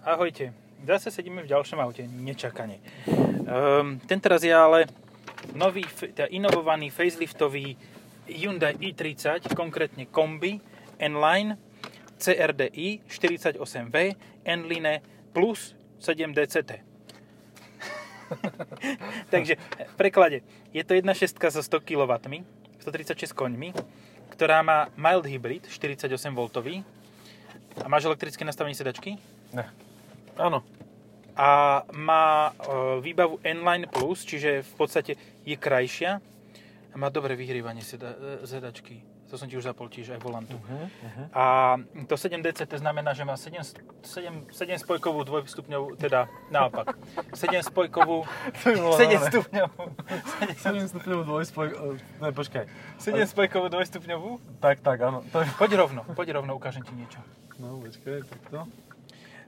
Ahojte. Zase sedíme v ďalšom aute, nečakane. Um, tentoraz je ale nový, teda inovovaný faceliftový Hyundai i30, konkrétne kombi N-Line CRDI 48V N-Line plus 7DCT. Takže v preklade, je to 1.6 so 100 kW, 136 koňmi, ktorá má mild hybrid 48V. A máš elektrické nastavenie sedačky? Ne. Áno. A má e, výbavu N-Line Plus, čiže v podstate je krajšia. A má dobré vyhrývanie seda, e, sedačky. To som ti už zapol tiež aj volantu. Uh-huh, uh-huh. A to 7DCT znamená, že má 7, 7, 7 spojkovú dvojstupňovú, teda naopak. 7 spojkovú, To by bolo 7 dobré. stupňovú. 7 stupňovú dvojspoj... Ne, počkaj. 7 spojkovú dvojstupňovú. Tak, tak, áno. Poď rovno, poď rovno, ukážem ti niečo. No, počkaj, takto.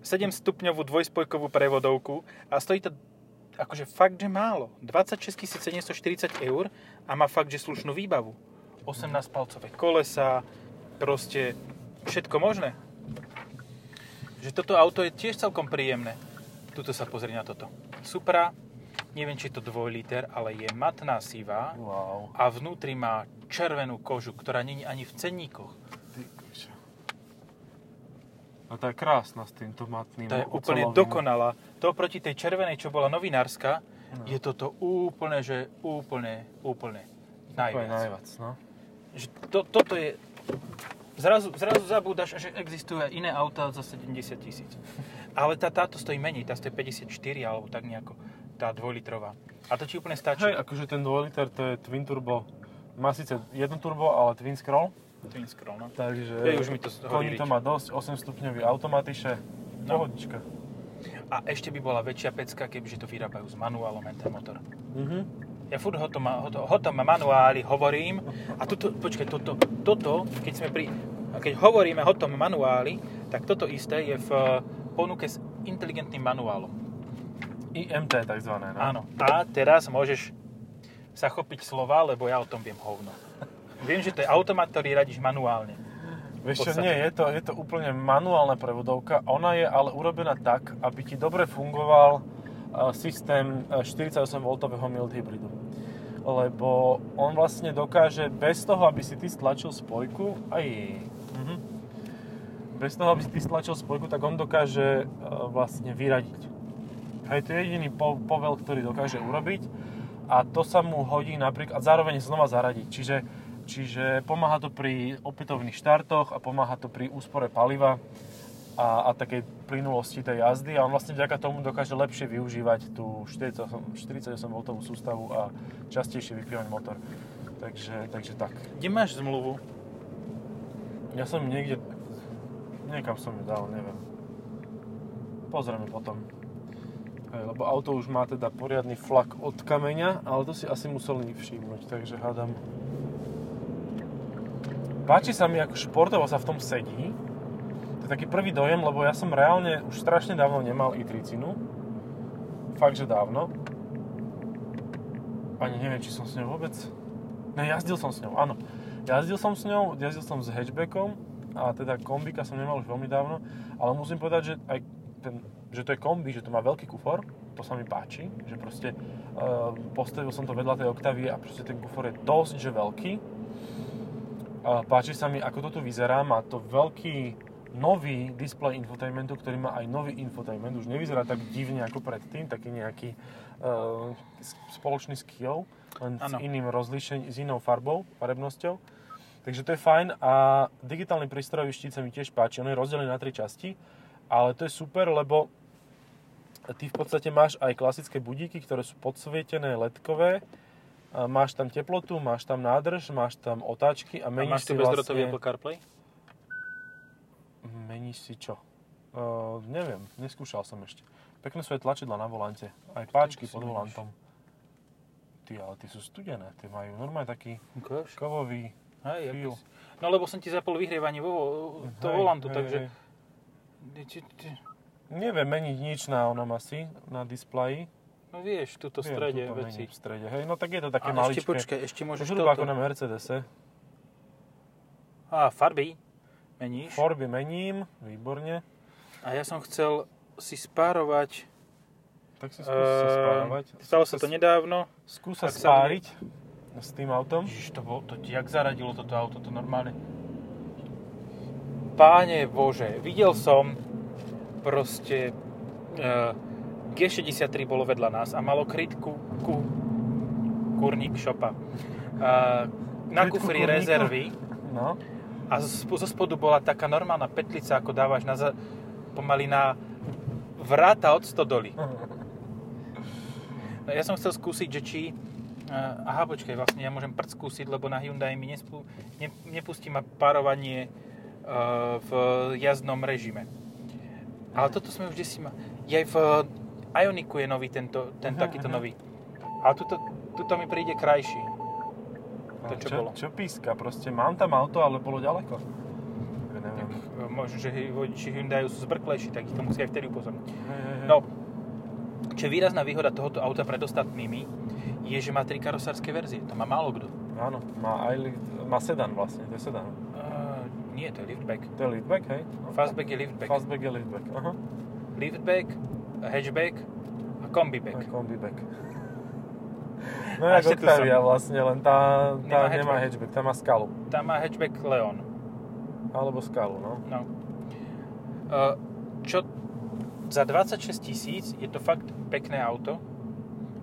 7 stupňovú dvojspojkovú prevodovku a stojí to akože fakt, že málo. 26 740 eur a má fakt, že slušnú výbavu. 18 palcové kolesa, proste všetko možné. Že toto auto je tiež celkom príjemné. Tuto sa pozri na toto. Supra, neviem, či je to 2 liter, ale je matná sivá Wow. a vnútri má červenú kožu, ktorá není ani v cenníkoch. A tá je krásna s týmto matným To je úplne oceľovým. dokonalá. To oproti tej červenej, čo bola novinárska, No. je toto úplne, že úplne, úplne najviac. Úplne najviac, no. Že to, toto je... Zrazu, zrazu zabúdaš, že existujú aj iné autá za 70 tisíc. Ale tá, táto stojí menej, tá stojí 54 alebo tak nejako, tá dvojlitrová. A to ti úplne stačí. Hej, akože ten 2 liter to je twin turbo. Má síce jedno turbo, ale twin scroll. Twin scroll, no. Takže Jej, už mi to koní to má dosť, 8 stupňový automatiše. No. Pohodička. A ešte by bola väčšia pecka, kebyže to vyrábajú s manuálom ten motor. Mhm. Ja furt ho to, ma, ho to, manuáli hovorím a tuto, počkaj, toto, toto, keď sme pri, keď hovoríme o tom manuáli, tak toto isté je v ponuke s inteligentným manuálom. IMT takzvané, no. Áno. A teraz môžeš sa chopiť slova, lebo ja o tom viem hovno. Viem, že to je automat, ktorý radíš manuálne. Vieš čo, nie, je to, je to úplne manuálna prevodovka. Ona je ale urobená tak, aby ti dobre fungoval uh, systém uh, 48V mild hybridu. Lebo on vlastne dokáže bez toho, aby si ty stlačil spojku, aj mhm. bez toho, aby si ty stlačil spojku, tak on dokáže uh, vlastne vyradiť. Hej, to je jediný po, povel, ktorý dokáže urobiť a to sa mu hodí napríklad, a zároveň znova zaradiť. Čiže, čiže pomáha to pri opätovných štartoch a pomáha to pri úspore paliva a, a takej plynulosti tej jazdy a on vlastne vďaka tomu dokáže lepšie využívať tú 48, 48V sústavu a častejšie vypínať motor. Takže, takže tak. Kde máš zmluvu? Ja som niekde, niekam som ju dal, neviem. Pozrieme potom. Hej, lebo auto už má teda poriadny flak od kameňa, ale to si asi museli všimnúť, takže hádam. Páči sa mi, ako športovo sa v tom sedí. To je taký prvý dojem, lebo ja som reálne už strašne dávno nemal i30. Fakt, že dávno. Ani neviem, či som s ňou vôbec... Ne, jazdil som s ňou, áno. Jazdil som s ňou, jazdil som s hatchbackom a teda kombika som nemal už veľmi dávno, ale musím povedať, že aj ten, že to je kombi, že to má veľký kufor, to sa mi páči, že proste uh, postavil som to vedľa tej Octavie a proste ten kufor je dosť, že veľký. Páči sa mi, ako to tu vyzerá, má to veľký nový displej infotainmentu, ktorý má aj nový infotainment, už nevyzerá tak divne ako predtým, taký nejaký uh, s- spoločný s Kijou, len s Áno. iným rozlíšením, s inou farbou, farebnosťou. Takže to je fajn a digitálny prístrojový štít sa mi tiež páči, on je rozdelený na tri časti, ale to je super, lebo ty v podstate máš aj klasické budíky, ktoré sú podsvietené, ledkové, a máš tam teplotu, máš tam nádrž, máš tam otáčky a A meníš máš tu si bezdrotový vlastne... Apple CarPlay? Meníš si čo? Uh, neviem, neskúšal som ešte. Pekné sú aj tlačidla na volante, aj páčky pod volantom. Ty, ale ty sú studené, tie majú normálne taký Ukáž. kovový Hej, feel. si- No lebo som ti zapol vyhrievanie vo, to Hej, volantu, hej, takže... hej. Neviem meniť nič na onom asi, na displeji. No vieš, tuto v strede tuto veci. v strede, hej, no tak je to také A maličké. ešte počkaj, ešte môžeš Zhruba ako toto. na Mercedese. Á, farby meníš. Forby mením, výborne. A ja som chcel si spárovať. Tak si skús sa Eh, spárovať. Stalo sa to nedávno. Skús sa spáriť s tým autom. Ježiš, to, bol, to ti jak zaradilo toto auto, to normálne. Páne Bože, videl som proste uh, G63 bolo vedľa nás a malo krytku ku, kurník šopa. Uh, na Krytku kufri kurníku? rezervy No. a zo, spodu bola taká normálna petlica, ako dávaš na, za- pomaly na vráta od stodoly. No, ja som chcel skúsiť, že či... Uh, aha, počkaj, vlastne ja môžem prd skúsiť, lebo na Hyundai mi nespú, ne, nepustí ma párovanie uh, v jazdnom režime. Ale toto sme už desi ma... Je aj v Ioniku je nový tento, ten Mhm, takýto mhm. nový. A tuto, tuto mi príde krajší. To, čo čo, bolo. čo píska? Proste mám tam auto, ale bolo ďaleko. Ja neviem. Uh, Možno, že vodiči Hyundai sú zbrklejší, tak ich to musia aj vtedy upozorniť. Hej, hej, hej. No, čo je výrazná výhoda tohoto auta pred ostatnými, je, že má tri karosárske verzie. To má málo kto. Áno, má, aj má sedan vlastne, to je sedan. Uh, nie, to je liftback. To je liftback, hej? No. Fastback je liftback. Fastback je liftback, aha. Liftback, hatchback a kombiback. A kombiback. No jak Octavia som. vlastne, len tá, tá Nemá nemá, hatchback. tá má skalu. Tam má hatchback Leon. Alebo skalu, no. No. Uh, čo za 26 tisíc je to fakt pekné auto.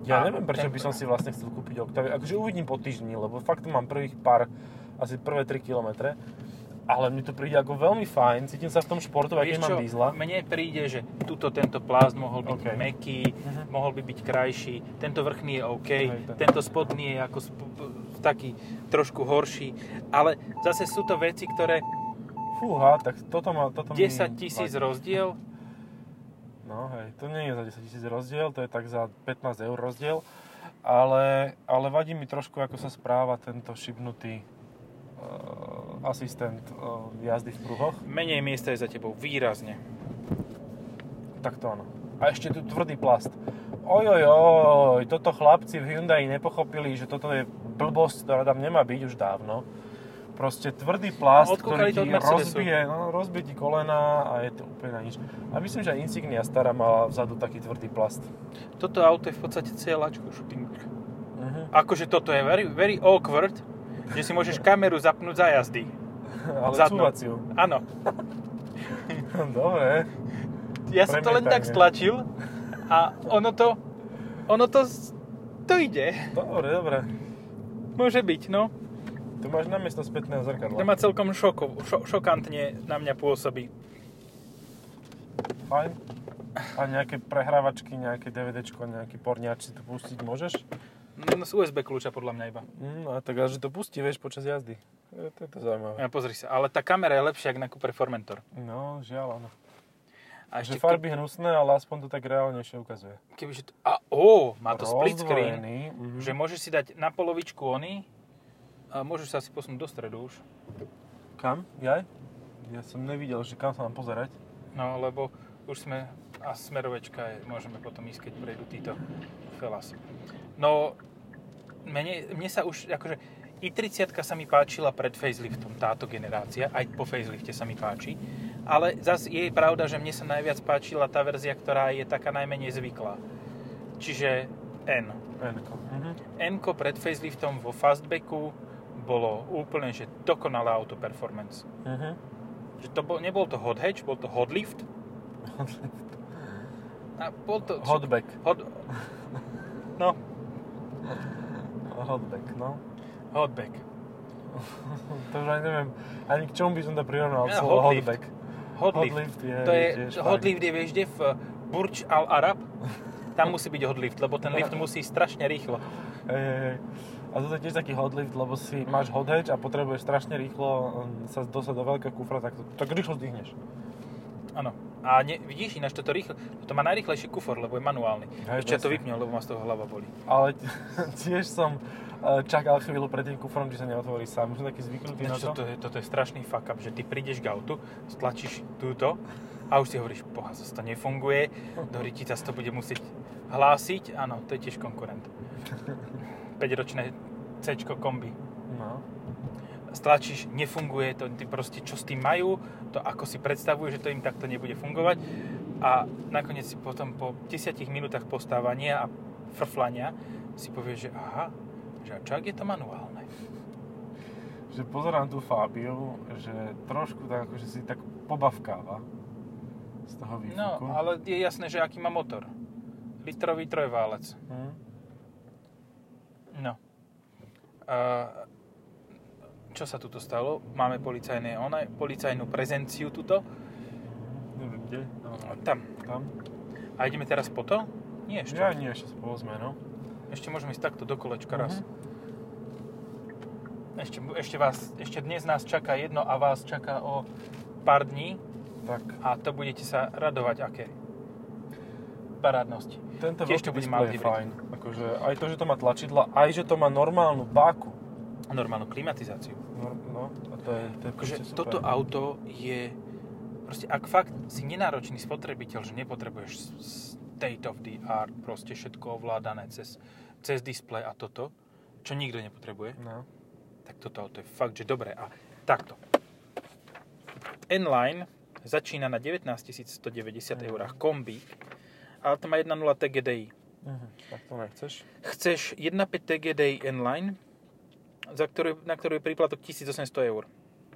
Ja A neviem, prečo ten- by som si vlastne chcel kúpiť Octavia. Akože uvidím po týždni, lebo fakt mám prvých pár, asi prvé 3 km. Ale mi to príde ako veľmi fajn, cítim sa v tom športu, aj keď mám dízla. mne príde, že tuto tento plást mohol byť OK. meký, Mhm. mohol by byť krajší, tento vrchný je OK, Hej, ten- tento spodný je ako sp- taký trošku horší, ale zase sú to veci, ktoré Fúha, tak toto má... Toto 10 mi tisíc rozdiel, No hej, to nie je za 10 tisíc rozdiel, to je tak za 15 eur rozdiel. Ale, ale vadí mi trošku, ako sa správa tento šibnutý asistent uh, jazdy v pruhoch. menej miesta je za tebou, výrazne. Tak to áno. A ešte tu tvrdý plast. Oj, oj, toto chlapci v Hyundai nepochopili, že toto je blbosť, ktorá tam nemá byť už dávno. Proste tvrdý plast, No, ktorý to ti rozbije, no, rozbije ti kolena a je to úplne na nič. A myslím, že aj Insignia stará mala vzadu taký tvrdý plast. Toto auto je v podstate cieľačko shooting. Mhm. Akože toto je very, very awkward, že si môžeš kameru zapnúť za jazdy. Ale cúvaciu. Áno. Dobre. Ja som to len tak stlačil a ono to, ono to, to ide. Dobre, dobre. Môže byť, no. Tu máš namiesto spätného To zrkadla. ma celkom šoko, šo, šokantne na mňa pôsobí. Fajn. A nejaké prehrávačky, nejaké DVDčko, nejaký porniač si tu pustiť môžeš? No, z USB kľúča podľa mňa iba. Mm, a tak ale že to pustí, vieš, počas jazdy. Je, to je to zaujímavé. Ja, pozri sa, ale tá kamera je lepšia ako na Cooper Formentor. No, žiaľ, áno. A Že ešte farby hnusné, ale aspoň to tak reálnejšie ukazuje. keby, že to, a ó, má to split screen, mhm. že môžeš si dať na polovičku ony a môžeš sa asi posunúť do stredu už. Kam? Jaj? Ja som nevidel, že kam sa mám pozerať. No, lebo už sme, a smerovečka je, môžeme potom ísť, keď prejdú títo felas. No, mne, mne sa už, akože, i30 sa mi páčila pred faceliftom, táto generácia, aj po facelifte sa mi páči, ale zase je pravda, že mne sa najviac páčila tá verzia, ktorá je taká najmenej zvyklá. Čiže N. Enko. Mhm. N pred faceliftom vo fastbacku bolo úplne, že dokonalé auto performance. Mhm. Že to bol, nebol to hot hatch, bol to hot lift. A bol to... Hotback. Hot, no, Hotback, no. hotback. to už aj neviem, ani k čomu by som to prirovnal, Ja, slovo hot hotback. Hot, Hot lift. lift je to je, tiež hot fajn. lift je, vieš, kde v Burj Al Arab, tam musí byť hot lift, lebo ten lift musí strašne rýchlo. Hej, hej, hej. A toto je tiež taký hot lift, lebo si máš hot hatch a potrebuješ strašne rýchlo um, sa dostať do veľkého kufra, tak, to, tak rýchlo zdvihneš. Áno. A ne, vidíš ináč toto rýchlo, to má najrýchlejší kufor, lebo je manuálny. Hej, Ešte ja to vypnem, lebo ma z toho hlava boli. Ale tiež som uh, čakal chvíľu pred tým kufrom, či sa neotvorí sám. Už som taký zvyknutý na to. toto, je, toto je strašný fuck up, že ty prídeš k autu, stlačíš túto a už si hovoríš, poha, zase to nefunguje, do ti zase to bude musieť hlásiť. Áno, to je tiež konkurent. 5-ročné C kombi. No. Stlačíš, nefunguje to, ty proste čo s tým majú, to ako si predstavujú, že to im takto nebude fungovať. A nakoniec si potom po 10 minútach postávania a frflania si povie, že aha, že čak je to manuálne. Že pozerám tú Fabiu, že trošku tak akože si tak pobavkáva z toho výfuku. No, ale je jasné, že aký má motor. Litrový trojválec. Hm? No. A čo sa tuto stalo? Máme policajné, ona, policajnú prezenciu tuto. Neviem, kde? No, Tam. tam. A ideme teraz po to? Nie ešte. Ja nie, ešte sme, no. Ešte môžeme ísť takto do kolečka raz. Mhm. Ešte, ešte, vás, ešte dnes nás čaká jedno a vás čaká o pár dní Tak, a to budete sa radovať aké parádnosti. tento Tiež to bude malý fajn. Akože aj to, že to má tlačidla, aj že to má normálnu páku. Normálnu klimatizáciu. No, no a to je, to je Akože toto auto je... Proste ak fakt si nenáročný spotrebiteľ, že nepotrebuješ state of the art, proste všetko ovládané cez, cez displej a toto, čo nikto nepotrebuje, No. tak toto auto je fakt, že dobré. A takto. N-Line začína na 19 190 eurách kombík, ale to má 1.0 TGDI. Mhm. Tak to nechceš? Chceš 1.5 TGDI N-Line, za ktorý, na ktorý je príplatok 1800 eur.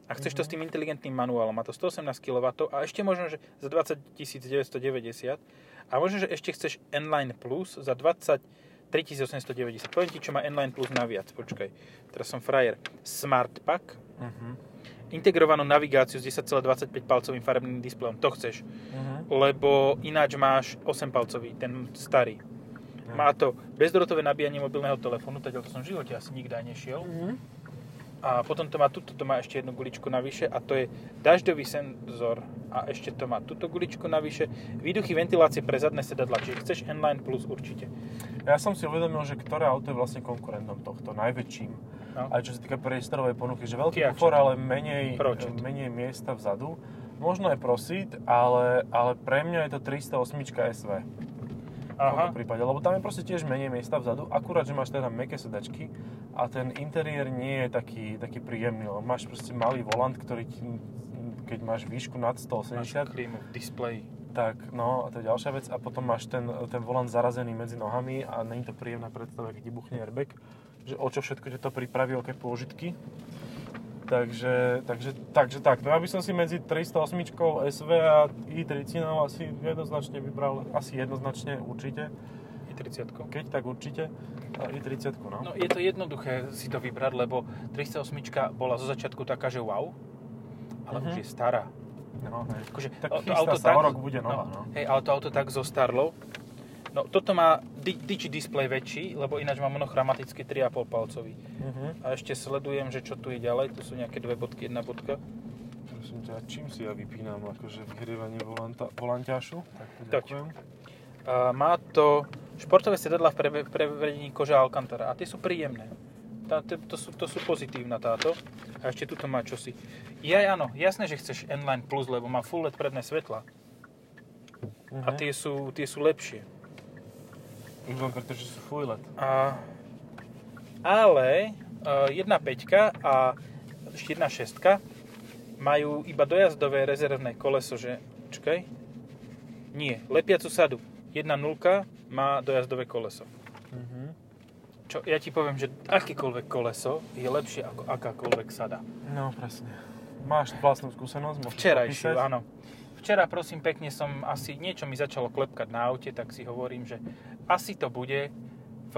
A chceš to s tým inteligentným manuálom, má to 118 kW a ešte možno, že za 20 990 a možno, že ešte chceš N-Line Plus za 20 3890. Poviem ti, čo má N-Line Plus naviac. Počkaj, teraz som frajer. Smart Pack, Mhm. integrovanú navigáciu s 10,25 palcovým farebným displejom. To chceš, Mhm. lebo ináč máš 8 palcový, ten starý. Má to bezdrotové nabíjanie mobilného telefónu, teda to som v živote asi nikdy nešiel. Mhm. A potom to má tuto, to má ešte jednu guličku navyše a to je dažďový senzor a ešte to má túto guličku navyše. Výduchy ventilácie pre zadné sedadla, čiže chceš N-Line Plus určite. Ja som si uvedomil, že ktoré auto je vlastne konkurentom tohto, najväčším. No. Aj čo sa týka priestorovej ponuky, že veľký kufor, ale menej, Pročet. menej miesta vzadu. Možno aj Proceed, ale, ale pre mňa je to 308 SV. V Aha, prípade, lebo tam je proste tiež menej miesta vzadu, akurát, že máš teda meké sedačky a ten interiér nie je taký, taký príjemný, lebo máš proste malý volant, ktorý ti, keď máš výšku nad máš 180, klímu v displeji. tak no, a to je ďalšia vec. A potom máš ten, ten volant zarazený medzi nohami a není to príjemná predstava, keď buchne airbag, že o čo všetko ťa to pripraví, aké pôžitky. Takže, takže, takže tak, no ja by som si medzi 308 SV a i30 asi jednoznačne vybral, asi jednoznačne určite, Je 30 keď tak určite, a i30 no. No je to jednoduché si to vybrať, lebo 308 bola zo začiatku taká, že wow, ale Mhm. už je stará. no hej. Akože, Tak to auto sa, o rok bude nová, no. Hej, ale to auto tak zostarlo. No toto má di- digi displej väčší, lebo ináč má monochromatický 3,5 palcový. Mhm. A ešte sledujem, že čo tu je ďalej. Tu sú nejaké dve bodky, jedna bodka. Prosím ťa, čím si ja vypínam akože vyhrievanie volanta, volanťašu? Tak to ďakujem. A má to športové sedadla v preve- prevedení koža Alcantara. A tie sú príjemné. Tá, to, to, sú, to sú pozitívna táto. A ešte tuto má čosi. Ja áno, jasné, že chceš N-Line Plus, lebo má full LED predné svetla. A Mhm. tie sú, tie sú lepšie. Už len preto, že sú full LED. A, ale uh, 1.5 a ešte 1.6 majú iba dojazdové rezervné koleso, že... Čakaj. Nie, lepiacu sadu. 1.0 má dojazdové koleso. Mhm. Čo ja ti poviem, že akékoľvek koleso je lepšie ako akákoľvek sada. No, presne. Máš vlastnú skúsenosť? Včerajšiu, áno. Včera, prosím pekne, som asi niečo mi začalo klepkať na aute, tak si hovorím, že asi to bude v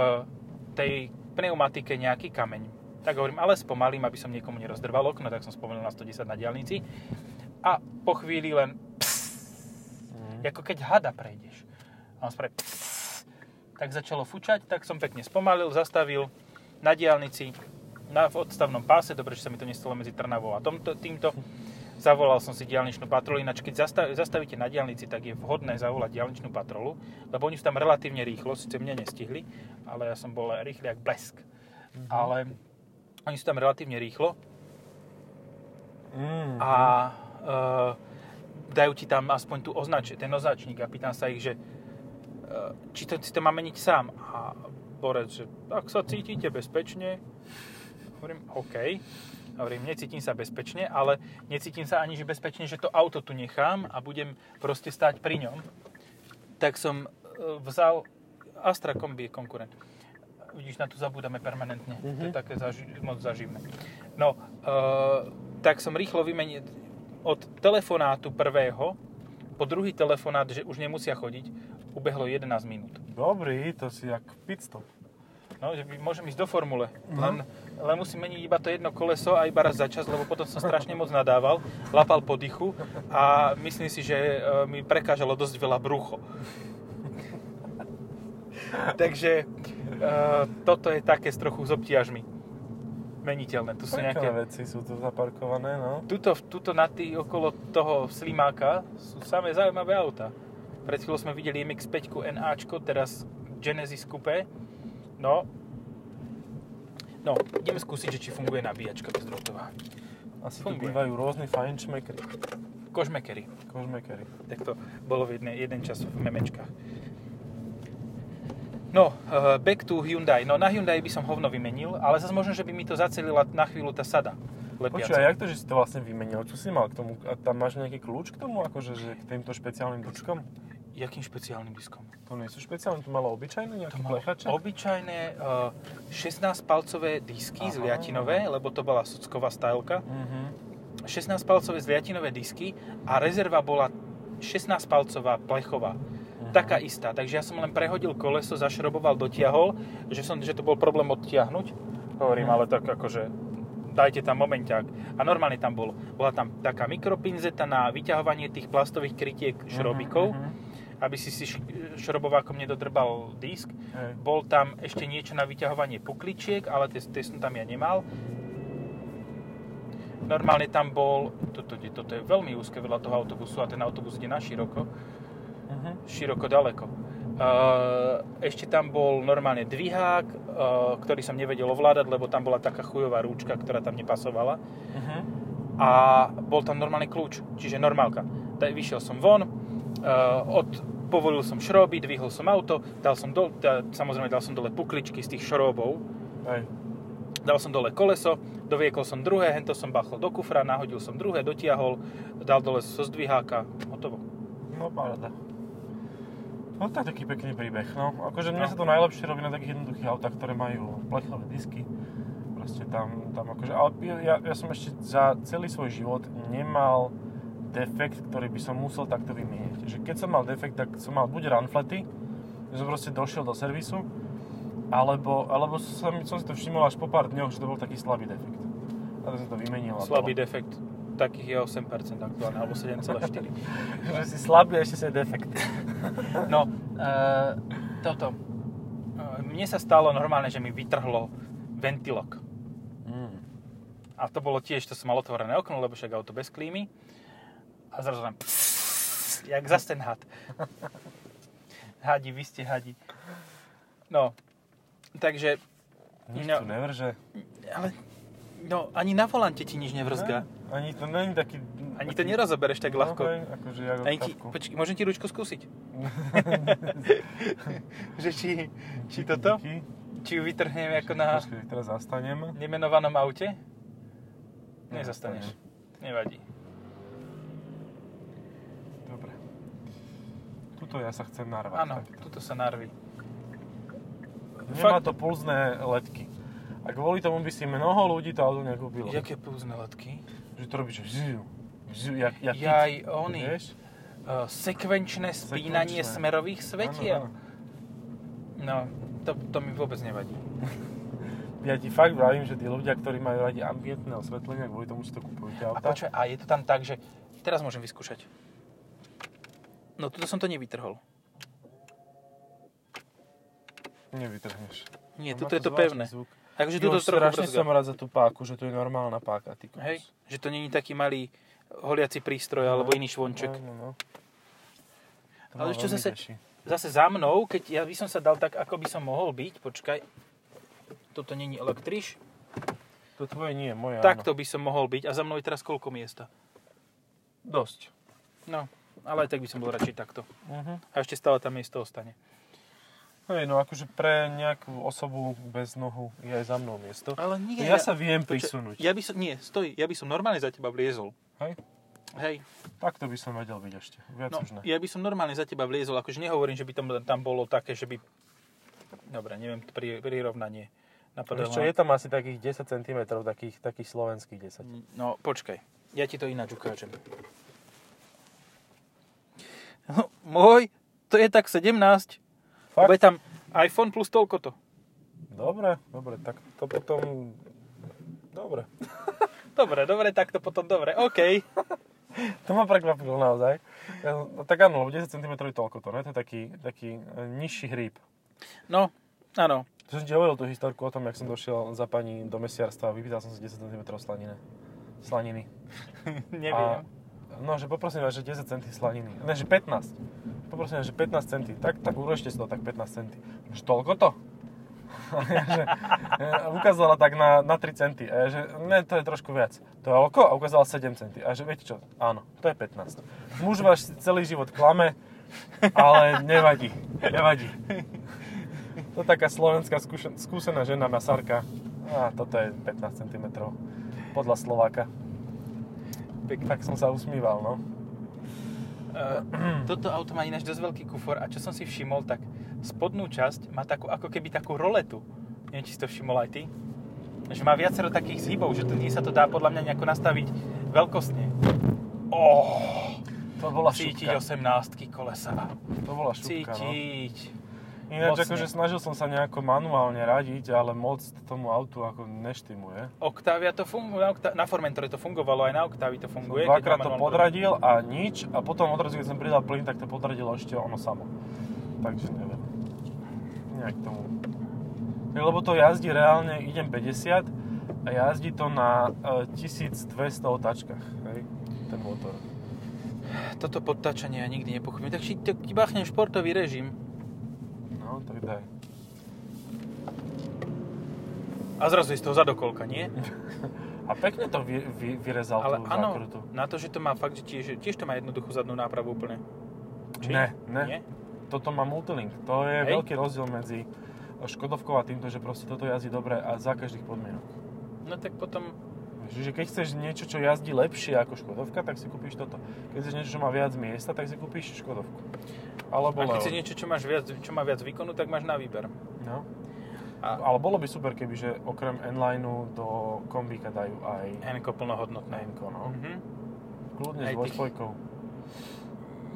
tej pneumatike nejaký kameň. Tak hovorím, ale spomalím, aby som niekomu nerozdrval okno, tak som spomenul na 110 na diálnici. A po chvíli len Mhm. ako keď hada prejdeš. A on spraví tak začalo fučať, tak som pekne spomalil, zastavil na diálnici, na, v odstavnom páse, dobre, že sa mi to nestalo medzi Trnavou a tomto, týmto. Zavolal som si diálničnú patrolu, ináč keď zastav, zastavíte na diálnici, tak je vhodné zavolať diálničnú patrolu, lebo oni sú tam relatívne rýchlo, síce mne nestihli, ale ja som bol rýchly jak blesk. Ale oni sú tam relatívne rýchlo Mhm. a e, dajú ti tam aspoň tu označ, ten označník a pýtam sa ich, že e, či to, si to má meniť sám. A Borec, že ak sa cítite bezpečne, hovorím, OK. Hovorím, necítim sa bezpečne, ale necítim sa ani že bezpečne, že to auto tu nechám a budem proste stať pri ňom. Tak som e, vzal Astra kombi je konkurent. Vidíš, na to zabúdame permanentne. Mm-hmm. To je také zaži- moc zaživné. No, e, tak som rýchlo vymenil od telefonátu prvého po druhý telefonát, že už nemusia chodiť, ubehlo 11 minút. Dobrý, to si jak pitstop. No, že môžem ísť do formule. Mm. Len, len musím meniť iba to jedno koleso a iba raz za čas, lebo potom som strašne moc nadával, lapal po dychu a myslím si, že e, mi prekážalo dosť veľa brucho. Takže e, toto je také s trochu s obtiažmi. Meniteľné. Tu sú nejaké... veci sú tu zaparkované, no. Tuto, tuto na tý, okolo toho slimáka sú samé zaujímavé auta. Pred chvíľou sme videli MX-5 NAčko, teraz Genesis Coupe. No, no, ideme skúsiť, že či funguje nabíjačka bezdrôtová. Asi tu Funguje. bývajú rôzni fajnšmekry, Kožmekery. kožmekery. Tak to bolo v jedne, jeden čas v memečkách. No, uh, back to Hyundai. No, na Hyundai by som hovno vymenil, ale zase možno, že by mi to zacelila na chvíľu tá sada. Lepiaca. a jak to, že si to vlastne vymenil? Čo si mal k tomu? A tam máš nejaký kľúč k tomu, akože že k týmto špeciálnym diskom? Jakým špeciálnym diskom? To nie sú špeciálne, to malo obyčajné nejaké To malo plechače? obyčajné uh, 16-palcové disky Aha. zliatinové, lebo to bola sucková stylka. Mhm. 16-palcové zliatinové disky a rezerva bola 16-palcová plechová. Mhm. Taká istá. Takže ja som len prehodil koleso, zašroboval, dotiahol, že, som, že to bol problém odtiahnuť. Hovorím, Mhm. ale tak akože dajte tam momenťák. A normálne tam bol. Bola tam taká mikropinzeta na vyťahovanie tých plastových krytiek šrobikov, mhm. Aby si si šrobovákom nedodrbal disk. Hej. Bol tam ešte niečo na vyťahovanie pukličiek, ale tie, tie som tam ja nemal. Normálne tam bol, toto, toto je veľmi úzke vedľa toho autobusu a ten autobus ide na široko, Mhm. široko ďaleko. Uh, ešte tam bol normálne dvihák, uh, ktorý som nevedel ovládať, lebo tam bola taká chujová rúčka, ktorá tam nepasovala. Mhm. A bol tam normálny kľúč, čiže normálka. Vyšiel som von, uh, od, povolil som šroby, dvihol som auto, dal som do, da, samozrejme dal som dole pukličky z tých šrobov, Hej. dal som dole koleso, doviekol som druhé, hento som bachol do kufra, nahodil som druhé, dotiahol, dal dole zo zdviháka, hotovo. No paráda. No je taký pekný príbeh, no. Akože mne No. sa to najlepšie robí na takých jednoduchých autách, ktoré majú plechové disky. Proste tam, tam akože, ale ja, ja som ešte za celý svoj život nemal defekt, ktorý by som musel takto vymieňať. Že keď som mal defekt, tak som mal buď runflety, že som proste došiel do servisu, alebo, alebo som, som si to všimol až po pár dňoch, že to bol taký slabý defekt. A to som to vymenil. Slabý bolo. defekt, takých je 8% aktuálne, alebo 7,4. že si slabý ešte si je defekt. No, uh, toto. Uh, mne sa stalo normálne, že mi vytrhlo ventilok. Mm. A to bolo tiež, to som mal otvorené okno, lebo však auto bez klímy. A zrazu tam jak zas ten had. Hadi, vy ste hadi. No, takže, Nič No. tu nevrže. ale no, ani na volante ti nič nevrzga. Ne, Ani to není taký... Ani to nerozobereš tak ľahko. No, akože Ani ti, počkej, môžem ti ručku skúsiť? že či, či toto? Či ju vytrhnem ako na Počkej, teraz zastanem. nemenovanom aute? Nezastaneš. Nevadí. Dobre. Tuto ja sa chcem narvať. Áno, takto. tuto sa narví. Nemá fakt- to pulzné letky. A kvôli tomu by si mnoho ľudí to auto nekúpilo. Jaké púzne letky? Že to robí, že vziu, vziu, jak, jak Jaj, kit, oni. Vieš? Uh, sekvenčné spínanie Sekvenčné. smerových svetiel. Áno, No, to, to mi vôbec nevadí. Ja ti fakt vravím, že tí ľudia, ktorí majú radi ambientné osvetlenia, kvôli tomu si to kupujú tie A auta. počkaj, a je to tam tak, že teraz môžem vyskúšať. No, tuto som to nevytrhol. Nevytrhneš. Nie, tuto je to pevné. zvuk. Takže tuto trochu strašne brzga. som rád za tú páku, že to je normálna páka. Ty kokos. Hej, že to není taký malý holiaci prístroj alebo iný švonček. No, no, no. To Ale veľmi zase- teší. Zase za mnou, keď ja by som sa dal tak, ako by som mohol byť, počkaj, toto není elektriš, To tvoje nie, moje takto by som mohol byť a za mnou je teraz koľko miesta. áno. Dosť. No, ale aj tak by som bol radšej takto. Uh-huh. A ešte stále tam miesto ostane. Hej, no akože pre nejakú osobu bez nohu je aj za mnou miesto. Ale nie. Ja, sa viem Počkaj, prisunúť. Ja by som, nie, stoj, ja by som normálne za teba vliezol. Hej? Hej, Takto by som vedel byť ešte. Viac no, už ne. ja by som normálne za teba vliezol, akože nehovorím, že by tam, tam bolo také, že by... Dobre, neviem, to pri, prirovnanie. Napadlo ma- je tam asi takých 10 cm, takých, takých slovenských 10. No, počkaj. Ja ti to ináč ukážem. No, môj, to je tak 17. Fakt? Je tam iPhone plus toľko to. Dobre, dobre, tak to potom... Dobre. Dobre, dobre, tak to potom dobre. OK. To ma prekvapilo naozaj. Ja, no, tak áno, lebo 10 cm je toľko to, ne? To je taký, taký e, nižší hríb. No, áno. To som ti hovoril tú historku o tom, jak som došiel za pani do mesiarstva a vypýtal som si 10 cm slaniny. Slaniny. Neviem. No, že poprosím vás, že 10 centy slaniny. Ne, že 15. Poprosím vás, že 15 centy. Tak, tak uročte si to, tak 15 centy. Že toľko to? Ja, že, e, ukázala tak na, na 3 centy. A ja, že ne, to je trošku viac. To je oko? A ukázala 7 centy. A že viete čo? Áno, to je 15. Muž váš celý život klame, ale nevadí. Nevadí. To je taká slovenská skúšen- skúsená žena masárka. A toto je 15 cm. Podľa Slováka. Pekne. Tak som sa usmíval, no. Uh, toto auto má ináč dosť veľký kufor a čo som si všimol, tak spodnú časť má takú, ako keby takú roletu. Neviem, či si to všimol aj ty. Že má viacero takých zhybov, že to nie sa to dá podľa mňa nejako nastaviť veľkostne. Oh, To bola cítiť šupka. 18 kolesa. To bola šupka, no. Ináč, mocne. akože snažil som sa nejako manuálne radiť, ale moc tomu autu ako neštimuje. Octavia to funguje, na, Octa- na Formentore to fungovalo, aj na Octavii to funguje. keď Dvakrát to podradil a nič a potom odrazu, keď som pridal plyn, tak to podradilo ešte ono samo. Takže neviem. Nejak tomu. Tak, lebo to jazdí reálne, idem 50 a jazdí to na e, 1200 otáčkach, hej, ten motor. Toto podtačanie ja nikdy nepochopím. Tak či ti bachnem športový režim No, tak daj. a zrazu je z toho zadokolka, nie? A pekne to vy, vy, vyrezal Ale tú áno, zákrutu. na to, že to má fakt, že tiež, tiež to má jednoduchú zadnú nápravu úplne. Či? Ne, ne. Nie? Toto má multilink. To je Hej. veľký rozdiel medzi Škodovkou a týmto, že proste toto jazdí dobre a za každých podmienok. No tak potom, Čiže keď chceš niečo, čo jazdí lepšie ako Škodovka, tak si kúpiš toto. Keď chceš niečo, čo má viac miesta, tak si kúpiš Škodovku. Alebo a keď chceš niečo, čo, máš viac, čo má viac výkonu, tak máš na výber. No. A Ale bolo by super, keby že okrem N-lineu do kombíka dajú aj Henko plnohodnotné. N-ko, no. Mhm. Kľudne Aj s dvojspojkou.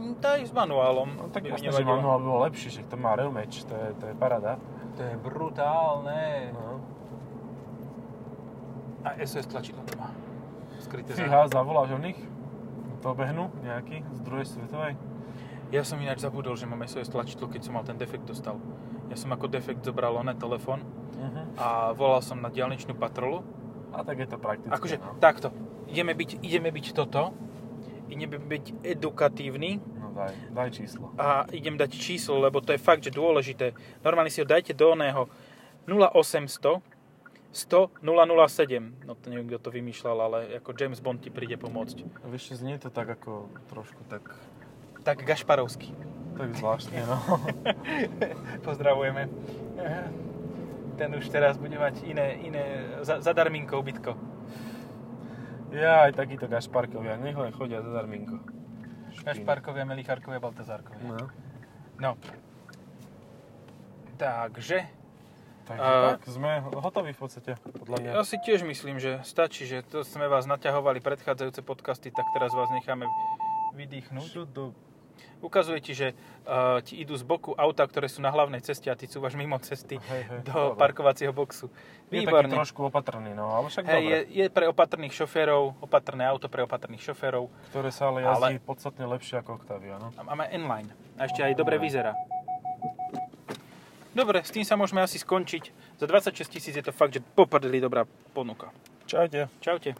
Mm, Daj s manuálom. No tak jasné, že manuál by bol lepší, že to má real match, to je, to je parada. To je brutálne. No. A SOS tlačidlo to má. Skryté za... Fíha, zavoláš o nich? To behnú nejaký z druhej svetovej? Ja som ináč zabudol, že mám SOS tlačidlo, keď som mal ten defekt dostal. Ja som ako defekt zobral oné telefón Uh-huh. a volal som na diálničnú patrolu. A tak je to praktické, Akože no. takto, ideme byť, ideme byť toto, ideme byť edukatívny No daj, daj číslo. a idem dať číslo, lebo to je fakt, že dôležité. Normálne si ho dajte do oného 0800 100 007. No to neviem, kto to vymýšľal, ale ako James Bond ti príde pomôcť. Vieš, znie to tak ako trošku tak, Tak Gašparovský. tak zvláštne, no. Pozdravujeme. Ten už teraz bude mať iné, iné za, za darminkou bytko. Ja aj takíto gašparkovia, nech len chodia za darminko. Gašparkovia, Melicharkovia, Baltazárkovia. No. No. Takže, Takže A- tak, sme hotoví v podstate, podľa mňa. ja si tiež myslím, že stačí, že to sme vás naťahovali predchádzajúce podcasty, tak teraz vás necháme vydýchnuť. Do... Ukazuje ti, že uh, ti idú z boku auta, ktoré sú na hlavnej ceste a ty cúvaš mimo cesty Hej, hej, do dobre. parkovacieho boxu. Je taký trošku opatrný, no, ale však Hej, dobre. je, je pre opatrných šoférov, opatrné auto pre opatrných šoférov. Ktoré sa ale jazdí podstatne lepšie ako Octavia, no. A máme N-Line. A ešte aj dobre vyzerá. Dobre, s tým sa môžeme asi skončiť. Za 26 tisíc je to fakt, že poprdeli dobrá ponuka. Čaute. Čaute.